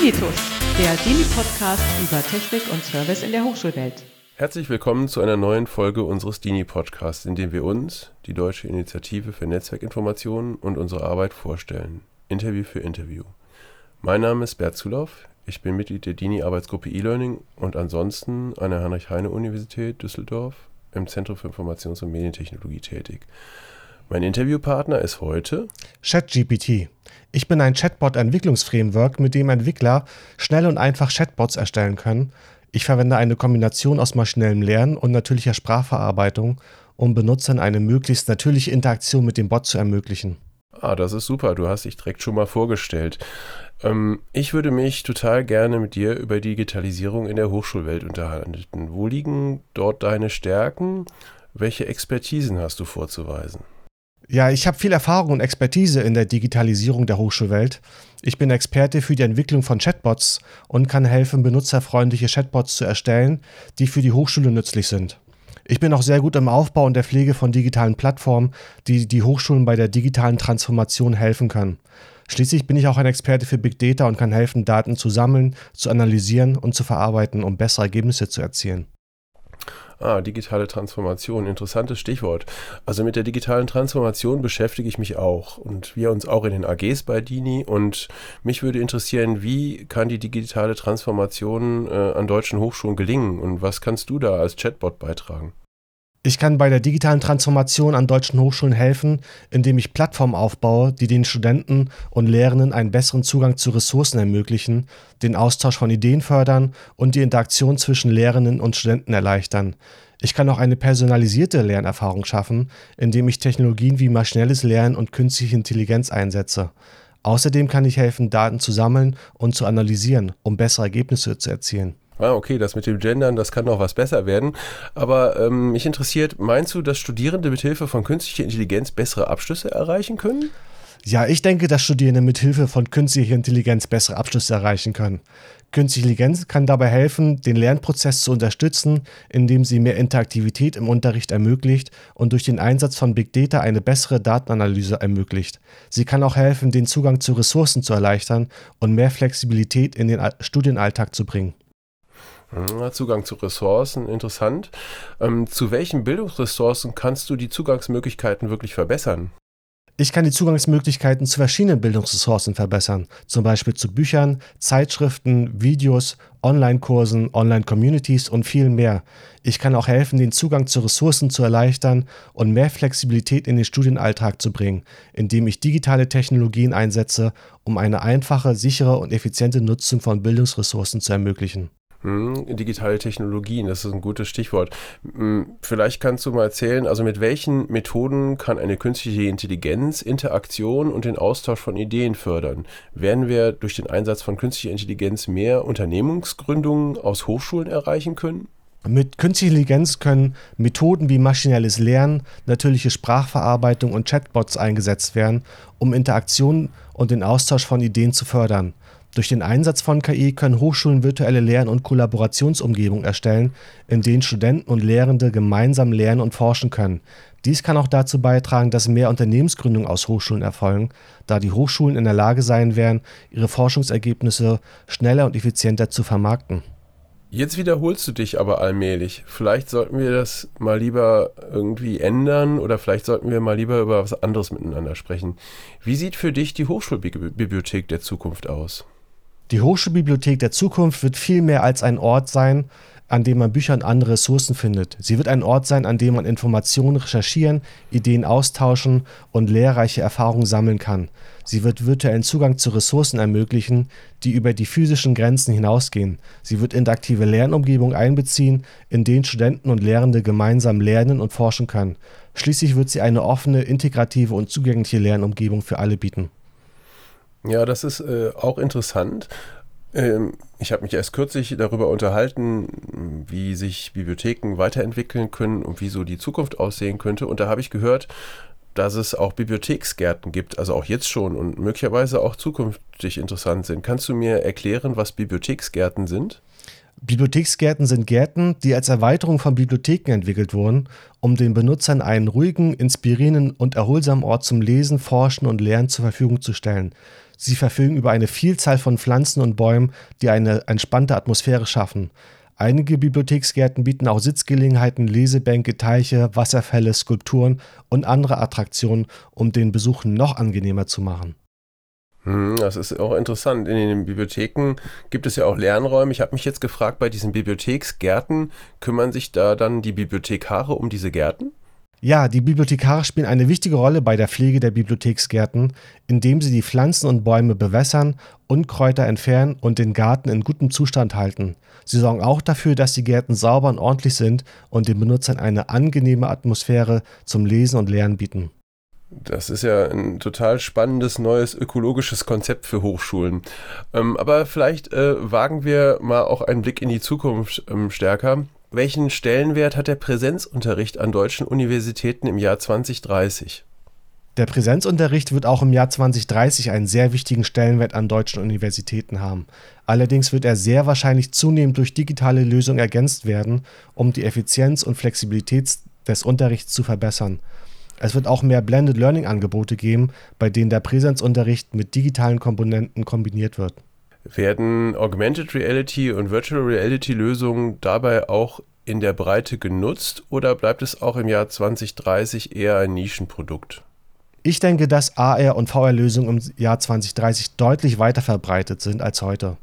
Dinitus, der Dini-Podcast über Technik und Service in der Hochschulwelt. Herzlich willkommen zu einer neuen Folge unseres Dini-Podcasts, in dem wir uns, die Deutsche Initiative für Netzwerkinformationen und unsere Arbeit vorstellen. Interview für Interview. Mein Name ist Bert Zulauf, ich bin Mitglied der Dini-Arbeitsgruppe E-Learning und ansonsten an der Heinrich-Heine-Universität Düsseldorf im Zentrum für Informations- und Medientechnologie tätig. Mein Interviewpartner ist heute ChatGPT. Ich bin ein Chatbot-Entwicklungsframework, mit dem Entwickler schnell und einfach Chatbots erstellen können. Ich verwende eine Kombination aus maschinellem Lernen und natürlicher Sprachverarbeitung, um Benutzern eine möglichst natürliche Interaktion mit dem Bot zu ermöglichen. Ah, das ist super. Du hast dich direkt schon mal vorgestellt. Ähm, ich würde mich total gerne mit dir über Digitalisierung in der Hochschulwelt unterhalten. Wo liegen dort deine Stärken? Welche Expertisen hast du vorzuweisen? Ja, ich habe viel Erfahrung und Expertise in der Digitalisierung der Hochschulwelt. Ich bin Experte für die Entwicklung von Chatbots und kann helfen, benutzerfreundliche Chatbots zu erstellen, die für die Hochschule nützlich sind. Ich bin auch sehr gut im Aufbau und der Pflege von digitalen Plattformen, die die Hochschulen bei der digitalen Transformation helfen können. Schließlich bin ich auch ein Experte für Big Data und kann helfen, Daten zu sammeln, zu analysieren und zu verarbeiten, um bessere Ergebnisse zu erzielen. Ah, digitale Transformation, interessantes Stichwort. Also mit der digitalen Transformation beschäftige ich mich auch und wir uns auch in den AGs bei Dini und mich würde interessieren, wie kann die digitale Transformation äh, an deutschen Hochschulen gelingen und was kannst du da als Chatbot beitragen? Ich kann bei der digitalen Transformation an deutschen Hochschulen helfen, indem ich Plattformen aufbaue, die den Studenten und Lehrenden einen besseren Zugang zu Ressourcen ermöglichen, den Austausch von Ideen fördern und die Interaktion zwischen Lehrenden und Studenten erleichtern. Ich kann auch eine personalisierte Lernerfahrung schaffen, indem ich Technologien wie maschinelles Lernen und künstliche Intelligenz einsetze. Außerdem kann ich helfen, Daten zu sammeln und zu analysieren, um bessere Ergebnisse zu erzielen. Ah, okay, das mit dem Gendern, das kann noch was besser werden. Aber ähm, mich interessiert, meinst du, dass Studierende mit Hilfe von künstlicher Intelligenz bessere Abschlüsse erreichen können? Ja, ich denke, dass Studierende mit Hilfe von künstlicher Intelligenz bessere Abschlüsse erreichen können. Künstliche Intelligenz kann dabei helfen, den Lernprozess zu unterstützen, indem sie mehr Interaktivität im Unterricht ermöglicht und durch den Einsatz von Big Data eine bessere Datenanalyse ermöglicht. Sie kann auch helfen, den Zugang zu Ressourcen zu erleichtern und mehr Flexibilität in den Studienalltag zu bringen. Zugang zu Ressourcen, interessant. Ähm, zu welchen Bildungsressourcen kannst du die Zugangsmöglichkeiten wirklich verbessern? Ich kann die Zugangsmöglichkeiten zu verschiedenen Bildungsressourcen verbessern, zum Beispiel zu Büchern, Zeitschriften, Videos, Online-Kursen, Online-Communities und viel mehr. Ich kann auch helfen, den Zugang zu Ressourcen zu erleichtern und mehr Flexibilität in den Studienalltag zu bringen, indem ich digitale Technologien einsetze, um eine einfache, sichere und effiziente Nutzung von Bildungsressourcen zu ermöglichen. Hm, digitale Technologien, das ist ein gutes Stichwort. Hm, vielleicht kannst du mal erzählen, also mit welchen Methoden kann eine künstliche Intelligenz Interaktion und den Austausch von Ideen fördern? Werden wir durch den Einsatz von künstlicher Intelligenz mehr Unternehmensgründungen aus Hochschulen erreichen können? Mit künstlicher Intelligenz können Methoden wie maschinelles Lernen, natürliche Sprachverarbeitung und Chatbots eingesetzt werden, um Interaktion und den Austausch von Ideen zu fördern. Durch den Einsatz von KI können Hochschulen virtuelle Lern- und Kollaborationsumgebungen erstellen, in denen Studenten und Lehrende gemeinsam lernen und forschen können. Dies kann auch dazu beitragen, dass mehr Unternehmensgründungen aus Hochschulen erfolgen, da die Hochschulen in der Lage sein werden, ihre Forschungsergebnisse schneller und effizienter zu vermarkten. Jetzt wiederholst du dich aber allmählich. Vielleicht sollten wir das mal lieber irgendwie ändern oder vielleicht sollten wir mal lieber über was anderes miteinander sprechen. Wie sieht für dich die Hochschulbibliothek der Zukunft aus? Die Hochschulbibliothek der Zukunft wird viel mehr als ein Ort sein, an dem man Bücher und andere Ressourcen findet. Sie wird ein Ort sein, an dem man Informationen recherchieren, Ideen austauschen und lehrreiche Erfahrungen sammeln kann. Sie wird virtuellen Zugang zu Ressourcen ermöglichen, die über die physischen Grenzen hinausgehen. Sie wird interaktive Lernumgebungen einbeziehen, in denen Studenten und Lehrende gemeinsam lernen und forschen können. Schließlich wird sie eine offene, integrative und zugängliche Lernumgebung für alle bieten. Ja, das ist äh, auch interessant. Ähm, ich habe mich erst kürzlich darüber unterhalten, wie sich Bibliotheken weiterentwickeln können und wie so die Zukunft aussehen könnte. Und da habe ich gehört, dass es auch Bibliotheksgärten gibt, also auch jetzt schon und möglicherweise auch zukünftig interessant sind. Kannst du mir erklären, was Bibliotheksgärten sind? Bibliotheksgärten sind Gärten, die als Erweiterung von Bibliotheken entwickelt wurden, um den Benutzern einen ruhigen, inspirierenden und erholsamen Ort zum Lesen, Forschen und Lernen zur Verfügung zu stellen. Sie verfügen über eine Vielzahl von Pflanzen und Bäumen, die eine entspannte Atmosphäre schaffen. Einige Bibliotheksgärten bieten auch Sitzgelegenheiten, Lesebänke, Teiche, Wasserfälle, Skulpturen und andere Attraktionen, um den Besuch noch angenehmer zu machen. Hm, das ist auch interessant. In den Bibliotheken gibt es ja auch Lernräume. Ich habe mich jetzt gefragt, bei diesen Bibliotheksgärten kümmern sich da dann die Bibliothekare um diese Gärten? Ja, die Bibliothekare spielen eine wichtige Rolle bei der Pflege der Bibliotheksgärten, indem sie die Pflanzen und Bäume bewässern, Unkräuter entfernen und den Garten in gutem Zustand halten. Sie sorgen auch dafür, dass die Gärten sauber und ordentlich sind und den Benutzern eine angenehme Atmosphäre zum Lesen und Lernen bieten. Das ist ja ein total spannendes neues ökologisches Konzept für Hochschulen. Ähm, aber vielleicht äh, wagen wir mal auch einen Blick in die Zukunft ähm, stärker. Welchen Stellenwert hat der Präsenzunterricht an deutschen Universitäten im Jahr 2030? Der Präsenzunterricht wird auch im Jahr 2030 einen sehr wichtigen Stellenwert an deutschen Universitäten haben. Allerdings wird er sehr wahrscheinlich zunehmend durch digitale Lösungen ergänzt werden, um die Effizienz und Flexibilität des Unterrichts zu verbessern. Es wird auch mehr Blended Learning Angebote geben, bei denen der Präsenzunterricht mit digitalen Komponenten kombiniert wird. Werden Augmented Reality und Virtual Reality Lösungen dabei auch in der Breite genutzt oder bleibt es auch im Jahr 2030 eher ein Nischenprodukt? Ich denke, dass AR und VR-Lösungen im Jahr 2030 deutlich weiter verbreitet sind als heute.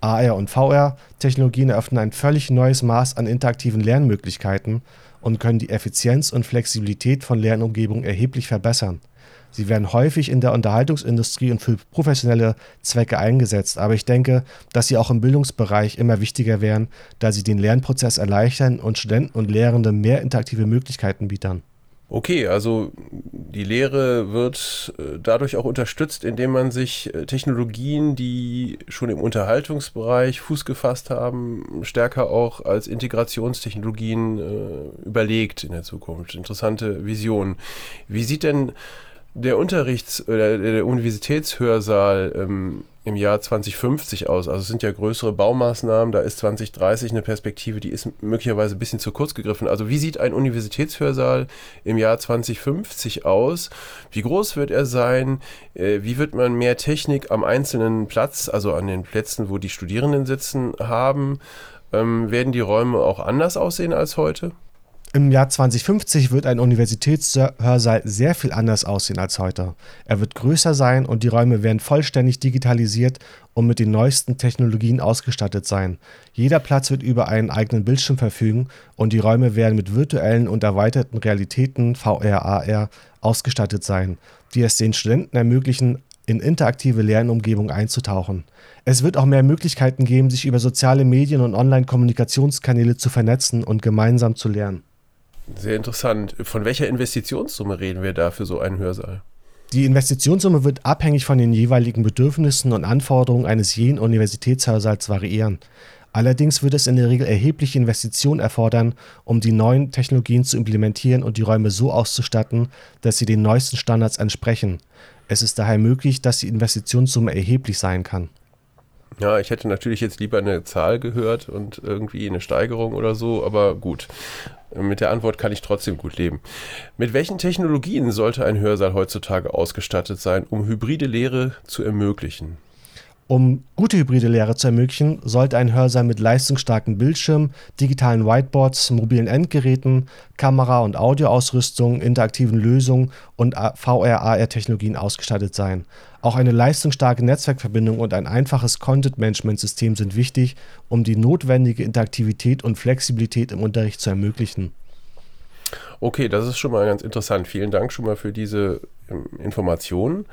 AR und VR-Technologien eröffnen ein völlig neues Maß an interaktiven Lernmöglichkeiten und können die Effizienz und Flexibilität von Lernumgebungen erheblich verbessern. Sie werden häufig in der Unterhaltungsindustrie und für professionelle Zwecke eingesetzt, aber ich denke, dass sie auch im Bildungsbereich immer wichtiger werden, da sie den Lernprozess erleichtern und Studenten und Lehrende mehr interaktive Möglichkeiten bieten. Okay, also die Lehre wird äh, dadurch auch unterstützt, indem man sich äh, Technologien, die schon im Unterhaltungsbereich Fuß gefasst haben, stärker auch als Integrationstechnologien äh, überlegt in der Zukunft. Interessante Vision. Wie sieht denn der Unterrichts- oder der Universitätshörsaal ähm, im Jahr 2050 aus? Also es sind ja größere Baumaßnahmen, da ist 2030 eine Perspektive, die ist möglicherweise ein bisschen zu kurz gegriffen. Also wie sieht ein Universitätshörsaal im Jahr 2050 aus? Wie groß wird er sein? Äh, wie wird man mehr Technik am einzelnen Platz, also an den Plätzen, wo die Studierenden sitzen, haben? Ähm, werden die Räume auch anders aussehen als heute? Im Jahr 2050 wird ein Universitätshörsaal sehr viel anders aussehen als heute. Er wird größer sein und die Räume werden vollständig digitalisiert und mit den neuesten Technologien ausgestattet sein. Jeder Platz wird über einen eigenen Bildschirm verfügen und die Räume werden mit virtuellen und erweiterten Realitäten VR, AR ausgestattet sein, die es den Studenten ermöglichen, in interaktive Lernumgebungen einzutauchen. Es wird auch mehr Möglichkeiten geben, sich über soziale Medien und Online-Kommunikationskanäle zu vernetzen und gemeinsam zu lernen. Sehr interessant. Von welcher Investitionssumme reden wir da für so einen Hörsaal? Die Investitionssumme wird abhängig von den jeweiligen Bedürfnissen und Anforderungen eines jeden Universitätshörsaals variieren. Allerdings wird es in der Regel erhebliche Investitionen erfordern, um die neuen Technologien zu implementieren und die Räume so auszustatten, dass sie den neuesten Standards entsprechen. Es ist daher möglich, dass die Investitionssumme erheblich sein kann. Ja, ich hätte natürlich jetzt lieber eine Zahl gehört und irgendwie eine Steigerung oder so, aber gut. Mit der Antwort kann ich trotzdem gut leben. Mit welchen Technologien sollte ein Hörsaal heutzutage ausgestattet sein, um hybride Lehre zu ermöglichen? Um gute hybride Lehre zu ermöglichen, sollte ein Hörsaal mit leistungsstarken Bildschirmen, digitalen Whiteboards, mobilen Endgeräten, Kamera- und Audioausrüstung, interaktiven Lösungen und VR-AR-Technologien ausgestattet sein. Auch eine leistungsstarke Netzwerkverbindung und ein einfaches Content-Management-System sind wichtig, um die notwendige Interaktivität und Flexibilität im Unterricht zu ermöglichen. Okay, das ist schon mal ganz interessant. Vielen Dank schon mal für diese ähm, Informationen.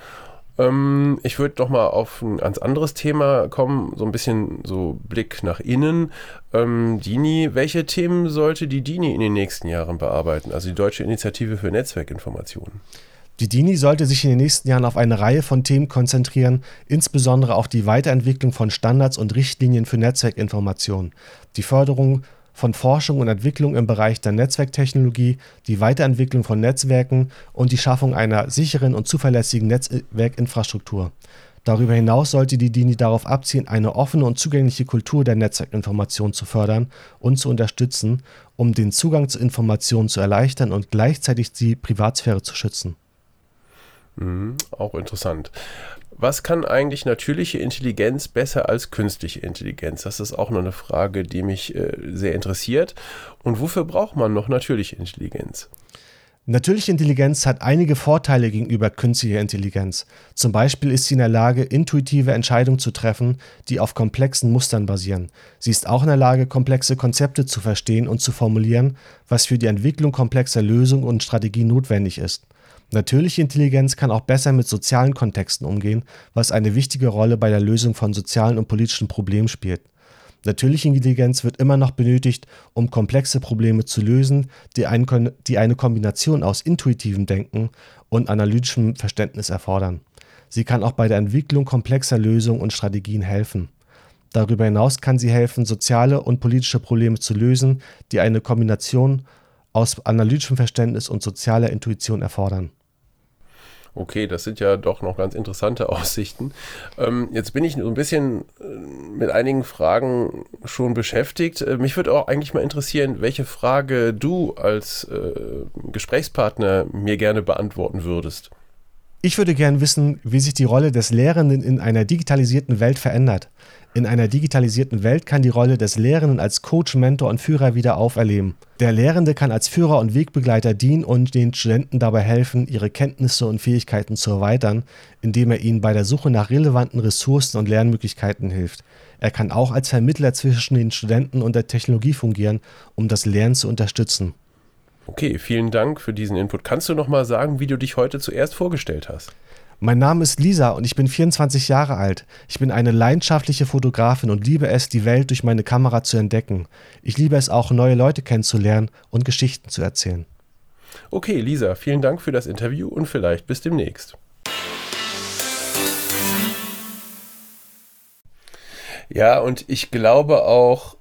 Ähm, ich würde noch mal auf ein ganz anderes Thema kommen, so ein bisschen so Blick nach innen. Ähm, Dini, welche Themen sollte die Dini in den nächsten Jahren bearbeiten? Also die Deutsche Initiative für Netzwerkinformationen. Die DINI sollte sich in den nächsten Jahren auf eine Reihe von Themen konzentrieren, insbesondere auf die Weiterentwicklung von Standards und Richtlinien für Netzwerkinformation, die Förderung von Forschung und Entwicklung im Bereich der Netzwerktechnologie, die Weiterentwicklung von Netzwerken und die Schaffung einer sicheren und zuverlässigen Netzwerkinfrastruktur. Darüber hinaus sollte die DINI darauf abzielen, eine offene und zugängliche Kultur der Netzwerkinformation zu fördern und zu unterstützen, um den Zugang zu Informationen zu erleichtern und gleichzeitig die Privatsphäre zu schützen. Mhm, auch interessant. Was kann eigentlich natürliche Intelligenz besser als künstliche Intelligenz? Das ist auch noch eine Frage, die mich äh, sehr interessiert. Und wofür braucht man noch natürliche Intelligenz? Natürliche Intelligenz hat einige Vorteile gegenüber künstlicher Intelligenz. Zum Beispiel ist sie in der Lage, intuitive Entscheidungen zu treffen, die auf komplexen Mustern basieren. Sie ist auch in der Lage, komplexe Konzepte zu verstehen und zu formulieren, was für die Entwicklung komplexer Lösungen und Strategien notwendig ist. Natürliche Intelligenz kann auch besser mit sozialen Kontexten umgehen, was eine wichtige Rolle bei der Lösung von sozialen und politischen Problemen spielt. Natürliche Intelligenz wird immer noch benötigt, um komplexe Probleme zu lösen, die, ein, die eine Kombination aus intuitivem Denken und analytischem Verständnis erfordern. Sie kann auch bei der Entwicklung komplexer Lösungen und Strategien helfen. Darüber hinaus kann sie helfen, soziale und politische Probleme zu lösen, die eine Kombination aus analytischem Verständnis und sozialer Intuition erfordern. Okay, das sind ja doch noch ganz interessante Aussichten. Ähm, jetzt bin ich so ein bisschen äh, mit einigen Fragen schon beschäftigt. Äh, mich würde auch eigentlich mal interessieren, welche Frage du als äh, Gesprächspartner mir gerne beantworten würdest. Ich würde gerne wissen, wie sich die Rolle des Lehrenden in einer digitalisierten Welt verändert. In einer digitalisierten Welt kann die Rolle des Lehrenden als Coach, Mentor und Führer wieder auferleben. Der Lehrende kann als Führer und Wegbegleiter dienen und den Studenten dabei helfen, ihre Kenntnisse und Fähigkeiten zu erweitern, indem er ihnen bei der Suche nach relevanten Ressourcen und Lernmöglichkeiten hilft. Er kann auch als Vermittler zwischen den Studenten und der Technologie fungieren, um das Lernen zu unterstützen. Okay, vielen Dank für diesen Input. Kannst du noch mal sagen, wie du dich heute zuerst vorgestellt hast? Mein Name ist Lisa und ich bin 24 Jahre alt. Ich bin eine leidenschaftliche Fotografin und liebe es, die Welt durch meine Kamera zu entdecken. Ich liebe es auch, neue Leute kennenzulernen und Geschichten zu erzählen. Okay, Lisa, vielen Dank für das Interview und vielleicht bis demnächst. Ja, und ich glaube auch,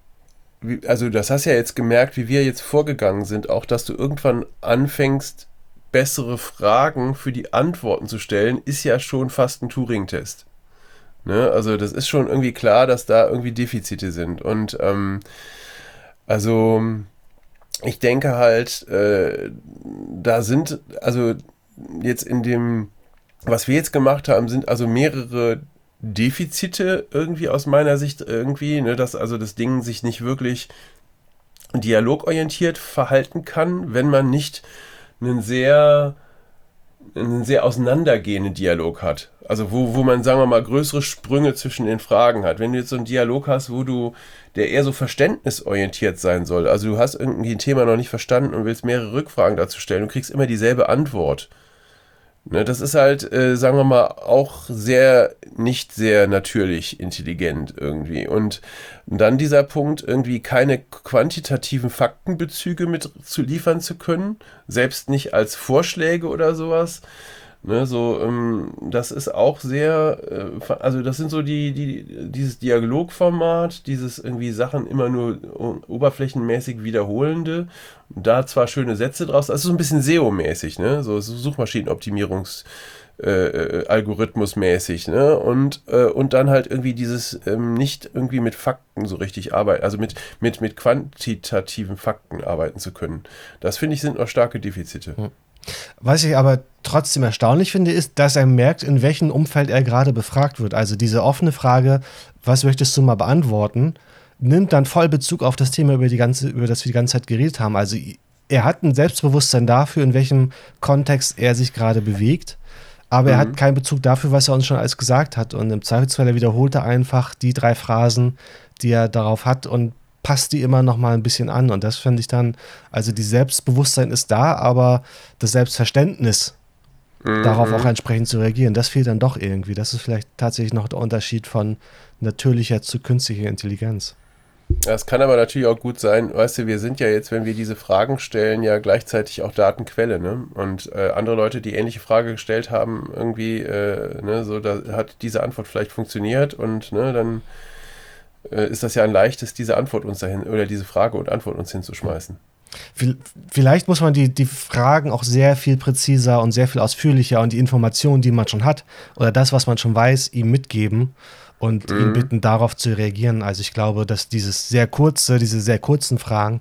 also das hast ja jetzt gemerkt, wie wir jetzt vorgegangen sind, auch dass du irgendwann anfängst, bessere Fragen für die Antworten zu stellen, ist ja schon fast ein Turing-Test. Ne? Also das ist schon irgendwie klar, dass da irgendwie Defizite sind. Und ähm, also ich denke halt, äh, da sind, also jetzt in dem, was wir jetzt gemacht haben, sind also mehrere Defizite irgendwie aus meiner Sicht irgendwie, ne, dass also das Ding sich nicht wirklich dialogorientiert verhalten kann, wenn man nicht einen sehr, einen sehr auseinandergehenden Dialog hat. Also wo, wo man, sagen wir mal, größere Sprünge zwischen den Fragen hat. Wenn du jetzt so einen Dialog hast, wo du, der eher so verständnisorientiert sein soll, also du hast irgendwie ein Thema noch nicht verstanden und willst mehrere Rückfragen dazu stellen, du kriegst immer dieselbe Antwort Ne, das ist halt, äh, sagen wir mal, auch sehr, nicht sehr natürlich intelligent irgendwie. Und dann dieser Punkt, irgendwie keine quantitativen Faktenbezüge mit zu liefern zu können, selbst nicht als Vorschläge oder sowas. Ne, so, ähm, das ist auch sehr, äh, also das sind so die, die, dieses Dialogformat, dieses irgendwie Sachen immer nur oberflächenmäßig wiederholende. Da zwar schöne Sätze draus, also so ein bisschen SEO-mäßig, ne, so Suchmaschinenoptimierungs- äh, äh, Algorithmus-mäßig, ne? Und, äh, und dann halt irgendwie dieses ähm, nicht irgendwie mit Fakten so richtig arbeiten, also mit, mit, mit quantitativen Fakten arbeiten zu können. Das finde ich sind noch starke Defizite. Hm. Was ich aber trotzdem erstaunlich finde, ist, dass er merkt, in welchem Umfeld er gerade befragt wird. Also diese offene Frage, was möchtest du mal beantworten, nimmt dann voll Bezug auf das Thema, über, die ganze, über das wir die ganze Zeit geredet haben. Also er hat ein Selbstbewusstsein dafür, in welchem Kontext er sich gerade bewegt. Aber mhm. er hat keinen Bezug dafür, was er uns schon alles gesagt hat. Und im Zweifelsfall wiederholt er einfach die drei Phrasen, die er darauf hat und passt die immer noch mal ein bisschen an. Und das finde ich dann, also die Selbstbewusstsein ist da, aber das Selbstverständnis, mhm. darauf auch entsprechend zu reagieren, das fehlt dann doch irgendwie. Das ist vielleicht tatsächlich noch der Unterschied von natürlicher zu künstlicher Intelligenz. Das kann aber natürlich auch gut sein, weißt du, wir sind ja jetzt, wenn wir diese Fragen stellen, ja gleichzeitig auch Datenquelle, ne? Und äh, andere Leute, die ähnliche Frage gestellt haben, irgendwie, äh, ne, so, da hat diese Antwort vielleicht funktioniert und ne, dann ist das ja ein leichtes, diese Antwort uns dahin oder diese Frage und Antwort uns hinzuschmeißen. Vielleicht muss man die, die Fragen auch sehr viel präziser und sehr viel ausführlicher und die Informationen, die man schon hat oder das, was man schon weiß, ihm mitgeben und mhm. ihn bitten, darauf zu reagieren. Also ich glaube, dass dieses sehr kurze, diese sehr kurzen Fragen,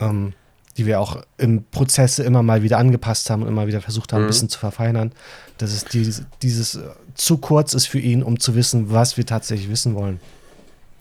ähm, die wir auch im Prozesse immer mal wieder angepasst haben und immer wieder versucht haben, mhm. ein bisschen zu verfeinern, dass es dieses, dieses zu kurz ist für ihn, um zu wissen, was wir tatsächlich wissen wollen.